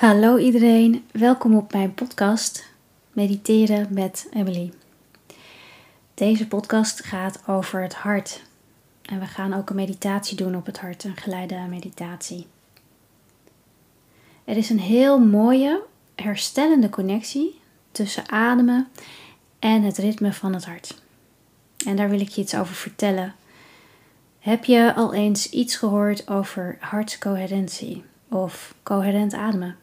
Hallo iedereen, welkom op mijn podcast Mediteren met Emily. Deze podcast gaat over het hart en we gaan ook een meditatie doen op het hart, een geleide meditatie. Er is een heel mooie, herstellende connectie tussen ademen en het ritme van het hart. En daar wil ik je iets over vertellen. Heb je al eens iets gehoord over hartcoherentie of coherent ademen?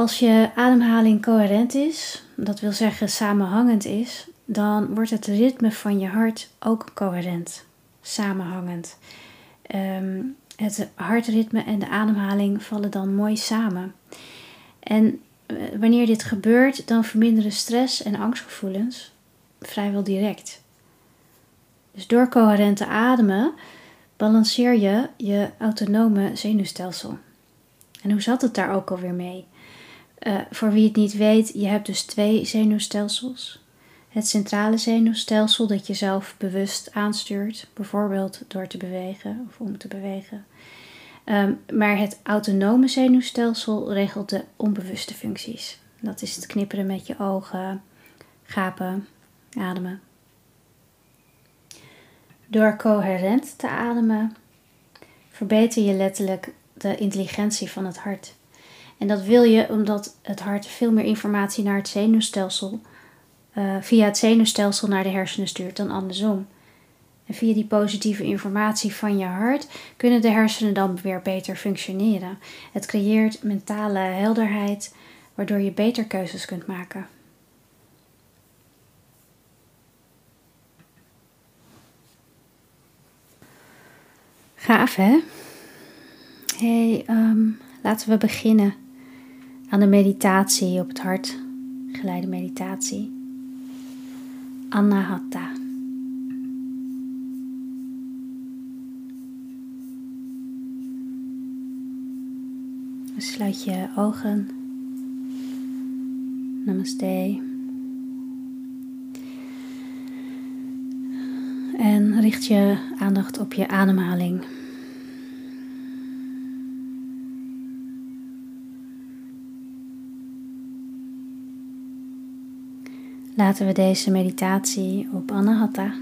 Als je ademhaling coherent is, dat wil zeggen samenhangend is, dan wordt het ritme van je hart ook coherent, samenhangend. Ehm, het hartritme en de ademhaling vallen dan mooi samen. En eh, wanneer dit gebeurt, dan verminderen stress en angstgevoelens vrijwel direct. Dus door coherent te ademen balanceer je je autonome zenuwstelsel. En hoe zat het daar ook alweer mee? Uh, voor wie het niet weet, je hebt dus twee zenuwstelsels. Het centrale zenuwstelsel dat je zelf bewust aanstuurt, bijvoorbeeld door te bewegen of om te bewegen. Um, maar het autonome zenuwstelsel regelt de onbewuste functies. Dat is het knipperen met je ogen, gapen, ademen. Door coherent te ademen verbeter je letterlijk de intelligentie van het hart. En dat wil je omdat het hart veel meer informatie naar het zenuwstelsel, uh, via het zenuwstelsel naar de hersenen stuurt dan andersom. En via die positieve informatie van je hart kunnen de hersenen dan weer beter functioneren. Het creëert mentale helderheid, waardoor je beter keuzes kunt maken. Gaaf hè? Hey, um, laten we beginnen aan de meditatie op het hart, geleide meditatie. Anahata. Sluit je ogen. Namaste. En richt je aandacht op je ademhaling. Laten we deze meditatie op Anahata,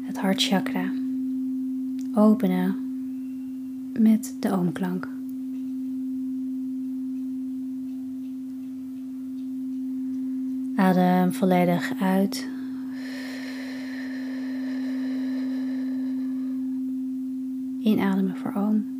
het hartchakra, openen met de oomklank. Adem volledig uit. Inademen voor oom.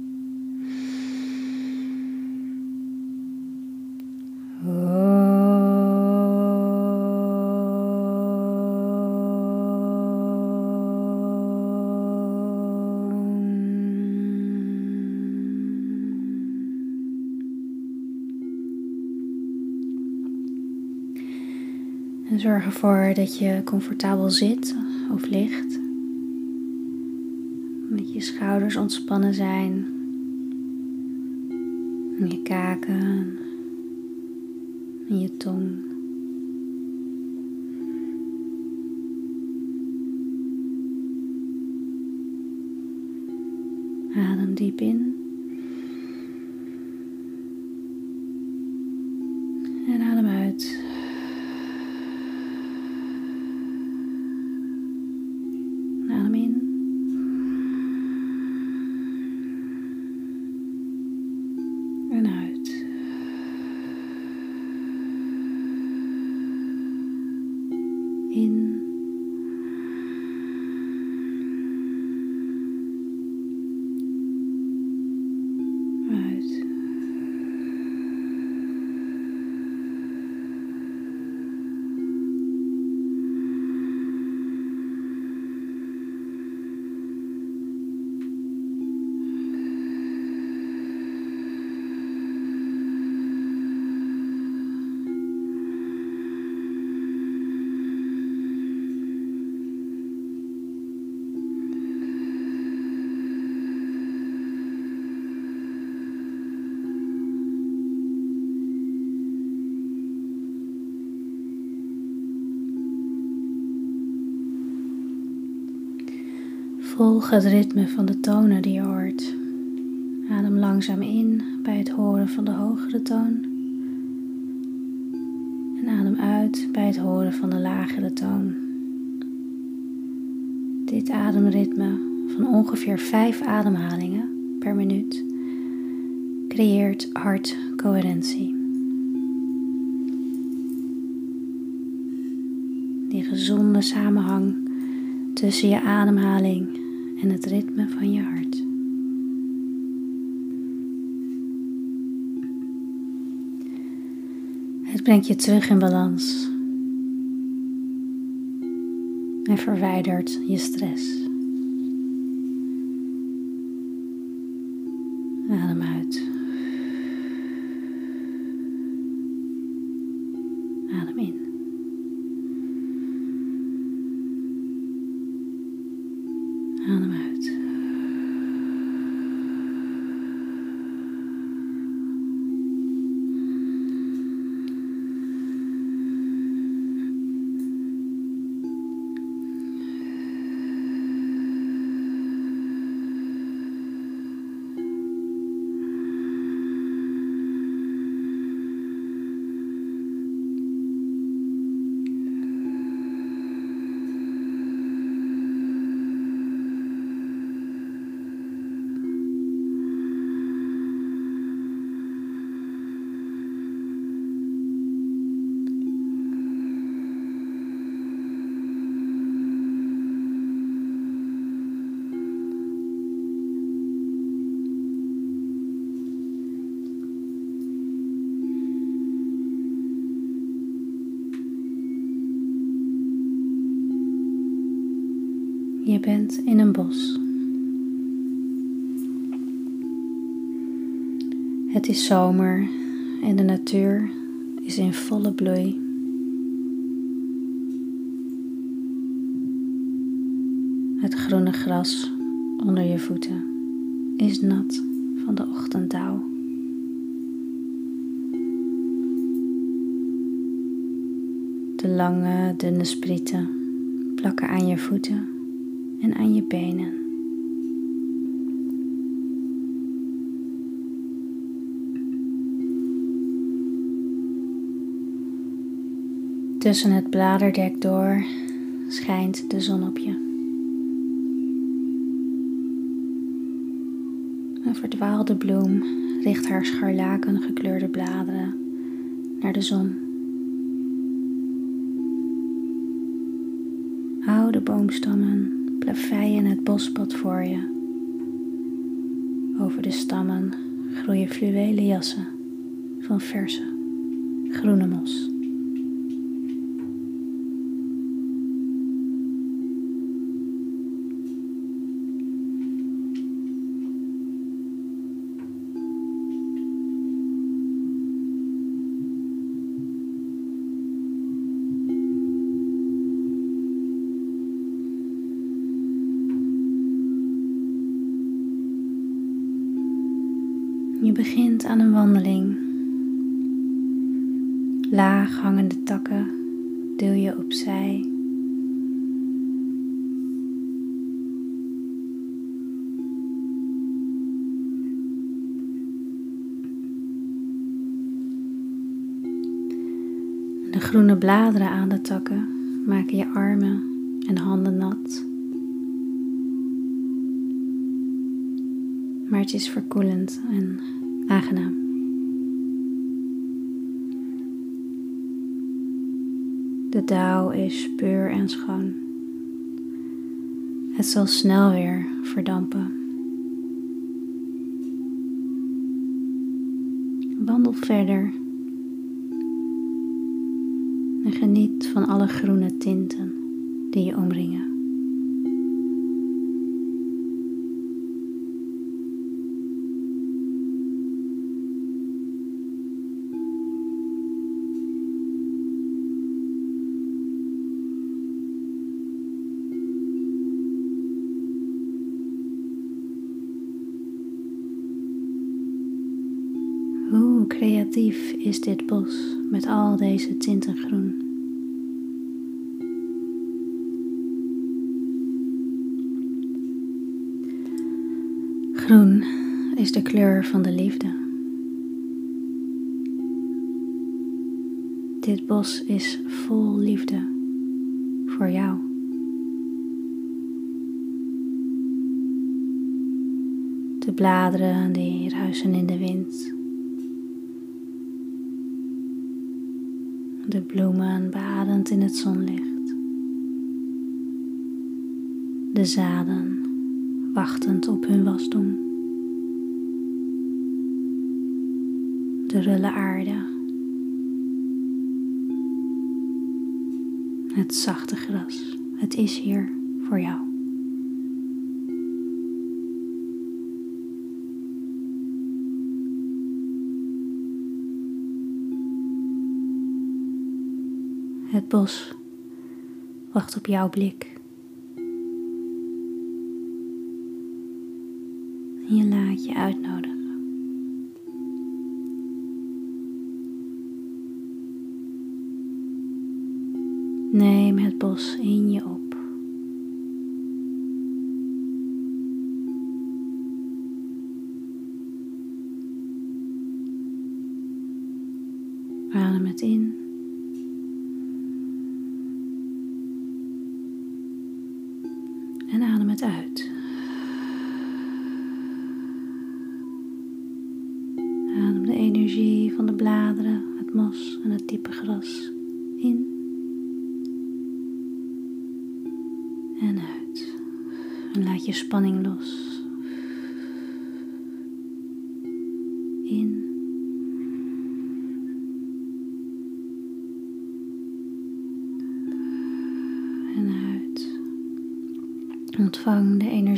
Zorg ervoor dat je comfortabel zit of ligt. Dat je schouders ontspannen zijn. En je kaken. En je tong. Adem diep in. En adem uit. Volg het ritme van de tonen die je hoort Adem langzaam in bij het horen van de hogere toon. En adem uit bij het horen van de lagere toon. Dit ademritme van ongeveer 5 ademhalingen per minuut creëert hartcoherentie. Die gezonde samenhang tussen je ademhaling en het ritme van je hart. Het brengt je terug in balans en verwijdert je stress. Adem uit. Adem in. Adem uit. Bent in een bos. Het is zomer en de natuur is in volle bloei. Het groene gras onder je voeten is nat van de ochtenddauw. De lange, dunne sprieten plakken aan je voeten en aan je benen. Tussen het bladerdek door schijnt de zon op je. Een verdwaalde bloem richt haar scharlaken gekleurde bladeren naar de zon. Oude boomstammen plaveien het bospad voor je. Over de stammen groeien fluwelen jassen van verse groene mos. Je begint aan een wandeling. Laag hangende takken deel je opzij. De groene bladeren aan de takken maken je armen en handen nat. Maar het is verkoelend en aangenaam. De dauw is puur en schoon. Het zal snel weer verdampen. Wandel verder en geniet van alle groene tinten die je omringen. Hoe creatief is dit bos met al deze tinten groen? Groen is de kleur van de liefde. Dit bos is vol liefde voor jou. De bladeren die ruisen in de wind. De bloemen badend in het zonlicht. De zaden wachtend op hun wasdom. De rulle aarde. Het zachte gras. Het is hier voor jou. Het bos wacht op jouw blik. En je laat je uitnodigen. Neem het bos in je op. Adem het in. En adem het uit. Adem de energie van de bladeren, het mos en het diepe gras in en uit. En laat je spanning los.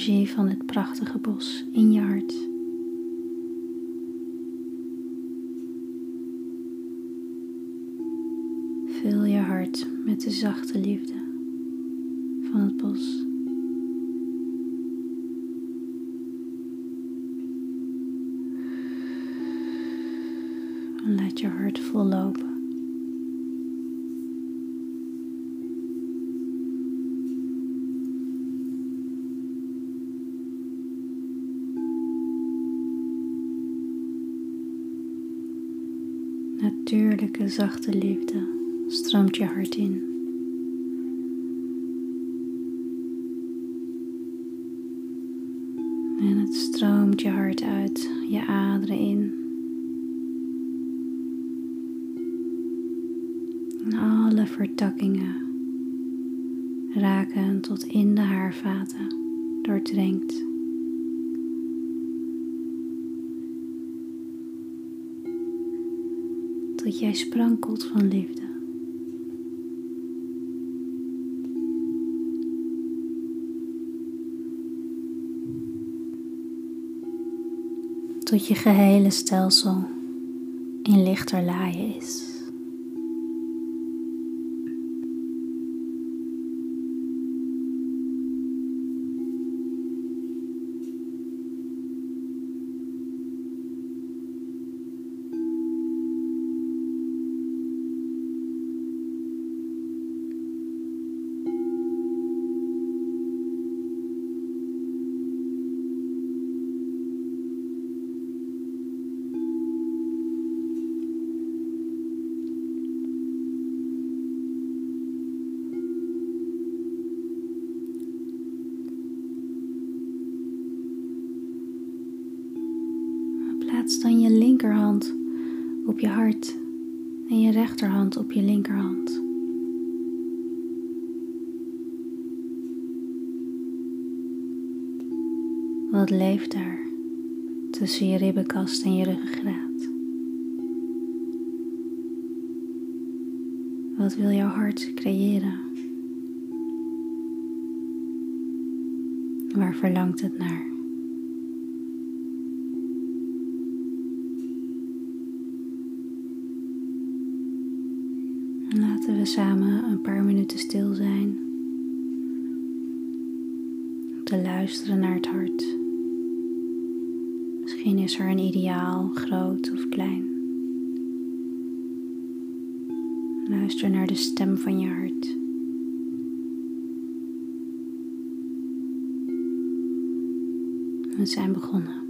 Energie van het prachtige bos in je hart. Vul je hart met de zachte liefde van het bos. En laat je hart vol zachte liefde stroomt je hart in. En het stroomt je hart uit, je aderen in. Alle vertakkingen raken tot in de haarvaten doordrenkt. Tot jij sprankelt van liefde. tot je gehele stelsel in lichter laaien is. Plaats dan je linkerhand op je hart en je rechterhand op je linkerhand. Wat leeft daar tussen je ribbenkast en je ruggengraat? Wat wil jouw hart creëren? Waar verlangt het naar? En laten samen een paar minuten stil zijn. Om te luisteren naar het hart. Misschien is er een ideaal, groot of klein. Luister naar de stem van je hart. We zijn begonnen.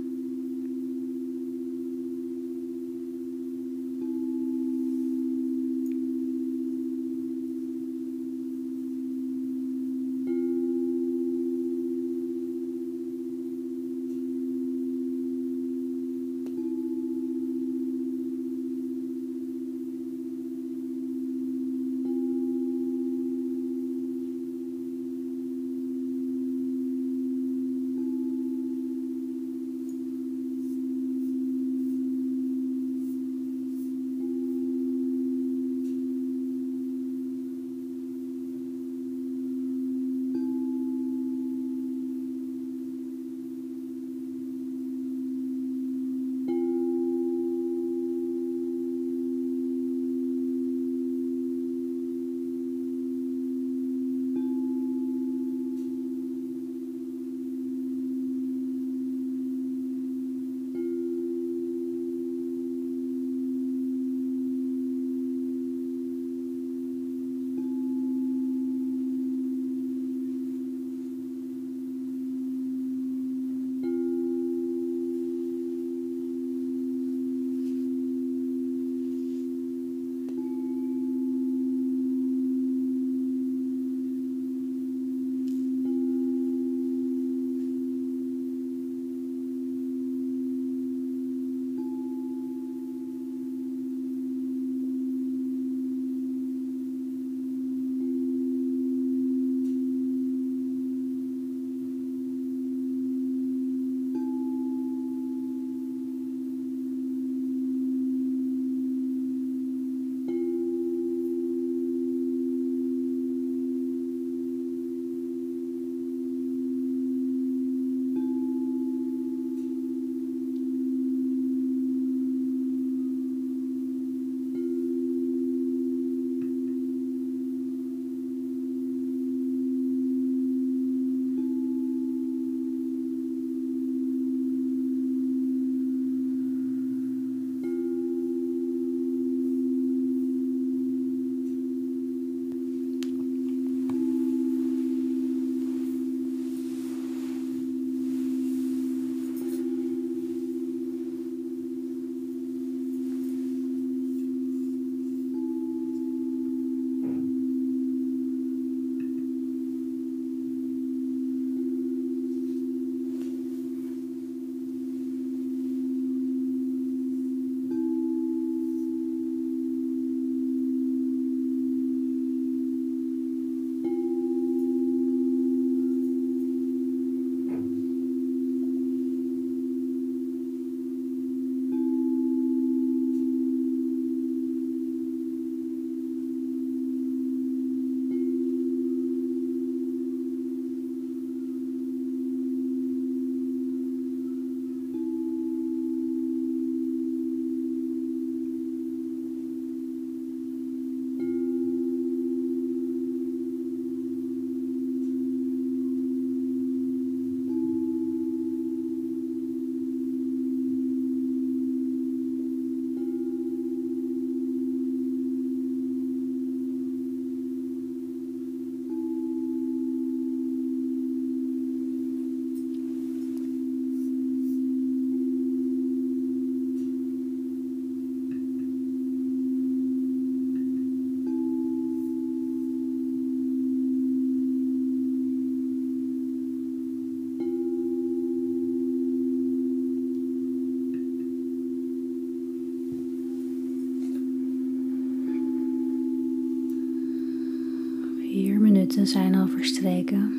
Verstreken.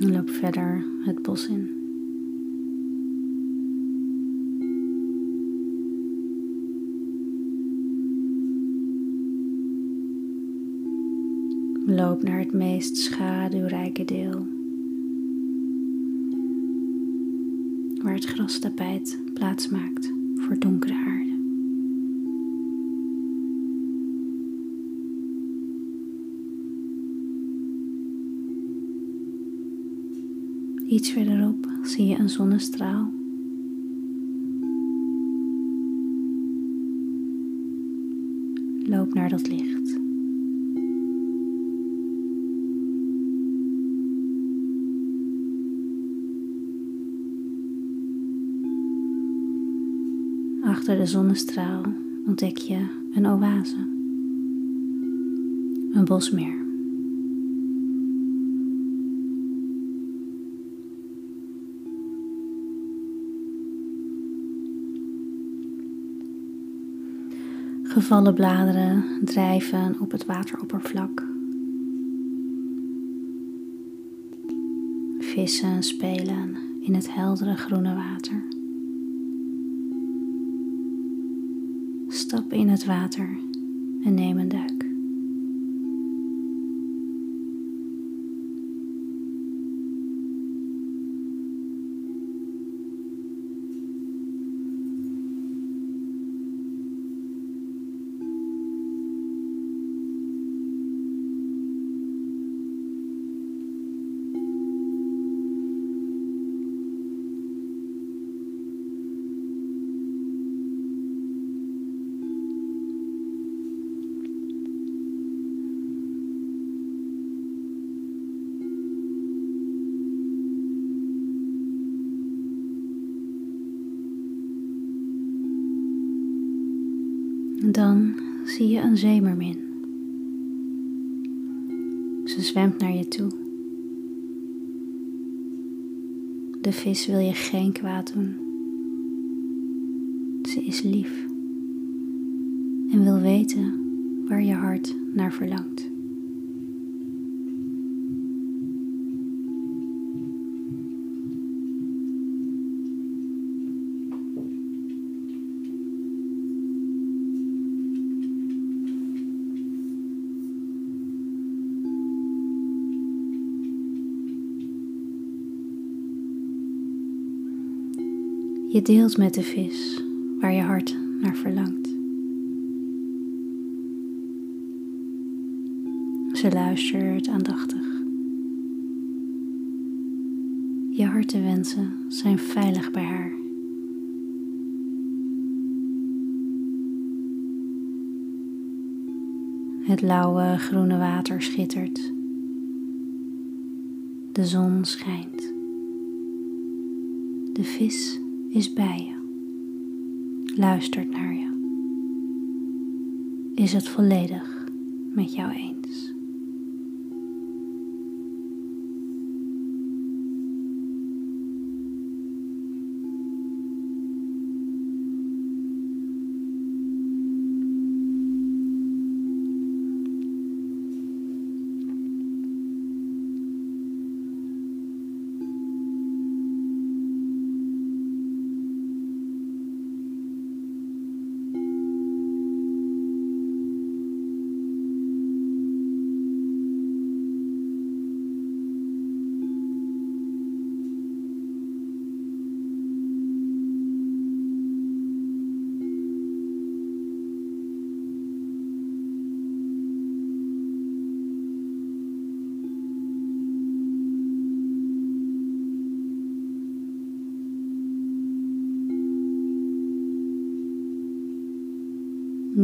Loop verder het bos in. Loop naar het meest schaduwrijke deel. Het grastapijt plaats maakt voor donkere aarde. Iets verderop zie je een zonnestraal. Loop naar dat licht. Achter de zonnestraal ontdek je een oase, een bosmeer. Gevallen bladeren drijven op het wateroppervlak. Vissen spelen in het heldere groene water. Stap in het water en neem een duik. Dan zie je een zeemermin. Ze zwemt naar je toe. De vis wil je geen kwaad doen. Ze is lief en wil weten waar je hart naar verlangt. Je deelt met de vis waar je hart naar verlangt. Ze luistert aandachtig. Je hartenwensen zijn veilig bij haar. Het lauwe groene water schittert. De zon schijnt. De vis is bij je, luistert naar je, is het volledig met jou eens.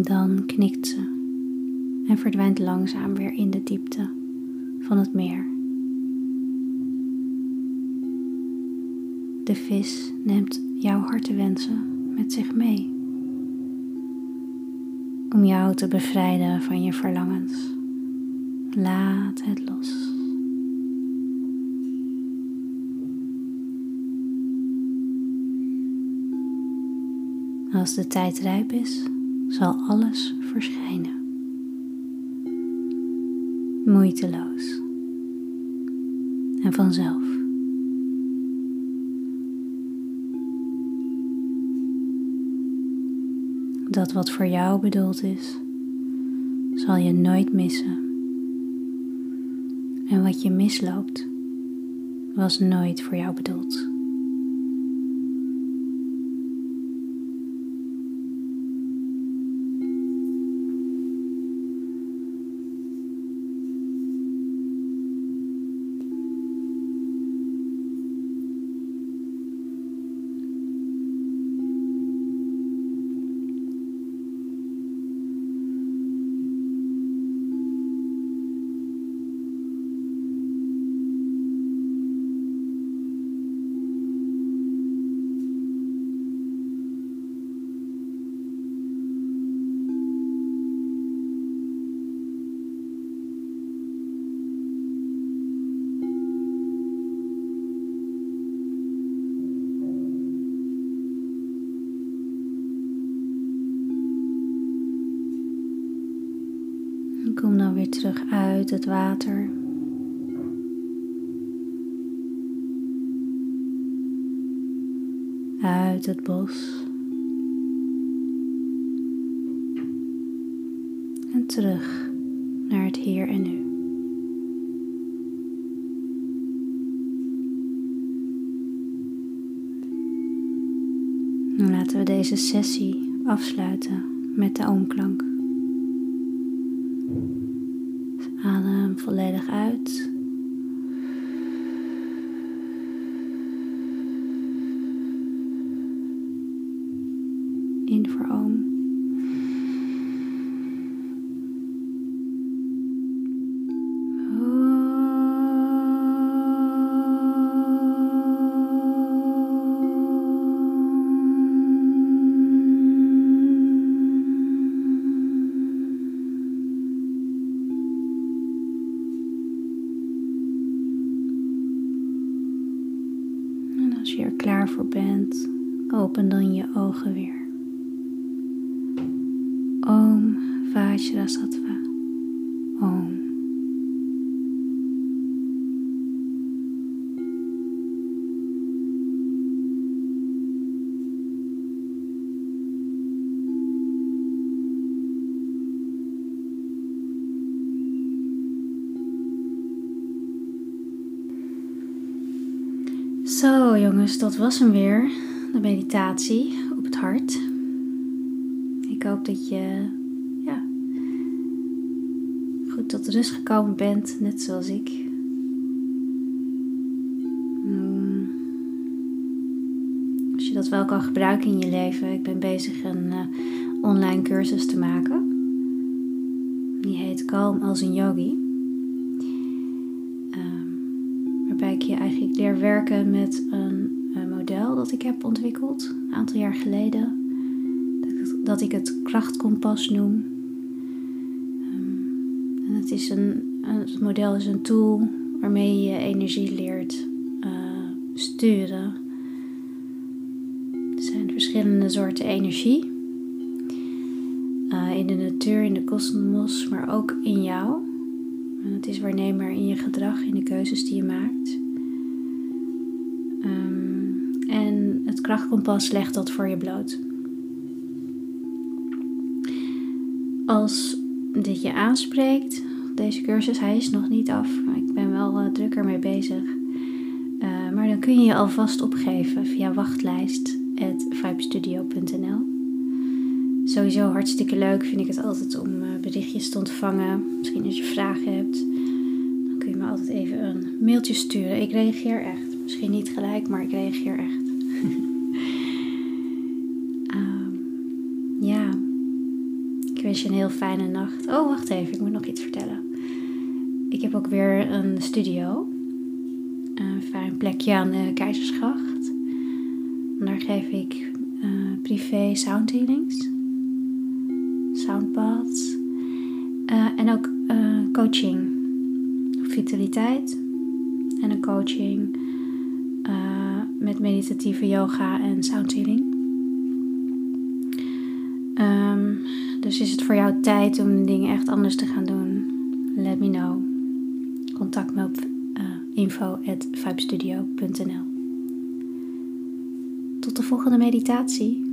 Dan knikt ze en verdwijnt langzaam weer in de diepte van het meer. De vis neemt jouw hartewensen met zich mee. Om jou te bevrijden van je verlangens. Laat het los. Als de tijd rijp is, zal alles verschijnen. Moeiteloos en vanzelf. Dat wat voor jou bedoeld is, zal je nooit missen. En wat je misloopt, was nooit voor jou bedoeld. Kom dan weer terug uit het water. Uit het bos. En terug naar het hier en nu. laten we deze sessie afsluiten met de oomklank. Adem volledig uit. Bent, open dan je ogen weer. Om Vajrasattva. Om. Jongens, dat was hem weer. De meditatie op het hart. Ik hoop dat je ja, goed tot rust gekomen bent, net zoals ik. Hmm. Als je dat wel kan gebruiken in je leven. Ik ben bezig een uh, online cursus te maken. Die heet Kalm als een yogi. waarbij ik je eigenlijk leer werken met een dat ik heb ontwikkeld een aantal jaar geleden. Dat ik het krachtkompas noem. En het, is een, het model is een tool waarmee je energie leert uh, sturen. Er zijn verschillende soorten energie. Uh, in de natuur, in de kosmos, maar ook in jou. En het is waarneembaar in je gedrag, in de keuzes die je maakt. Krachtkompas legt dat voor je bloot. Als dit je aanspreekt, deze cursus, hij is nog niet af, ik ben wel uh, druk ermee bezig. Uh, maar dan kun je je alvast opgeven via wachtlijst.vibestudio.nl. Sowieso hartstikke leuk vind ik het altijd om uh, berichtjes te ontvangen. Misschien als je vragen hebt, dan kun je me altijd even een mailtje sturen. Ik reageer echt. Misschien niet gelijk, maar ik reageer echt. Een heel fijne nacht. Oh, wacht even, ik moet nog iets vertellen. Ik heb ook weer een studio. Een fijn plekje aan de Keizersgracht. daar geef ik uh, privé sound healings, soundbaths uh, en ook uh, coaching, vitaliteit en een coaching met meditatieve yoga en sound Dus is het voor jou tijd om dingen echt anders te gaan doen? Let me know. Contact me op uh, info.vibestudio.nl Tot de volgende meditatie.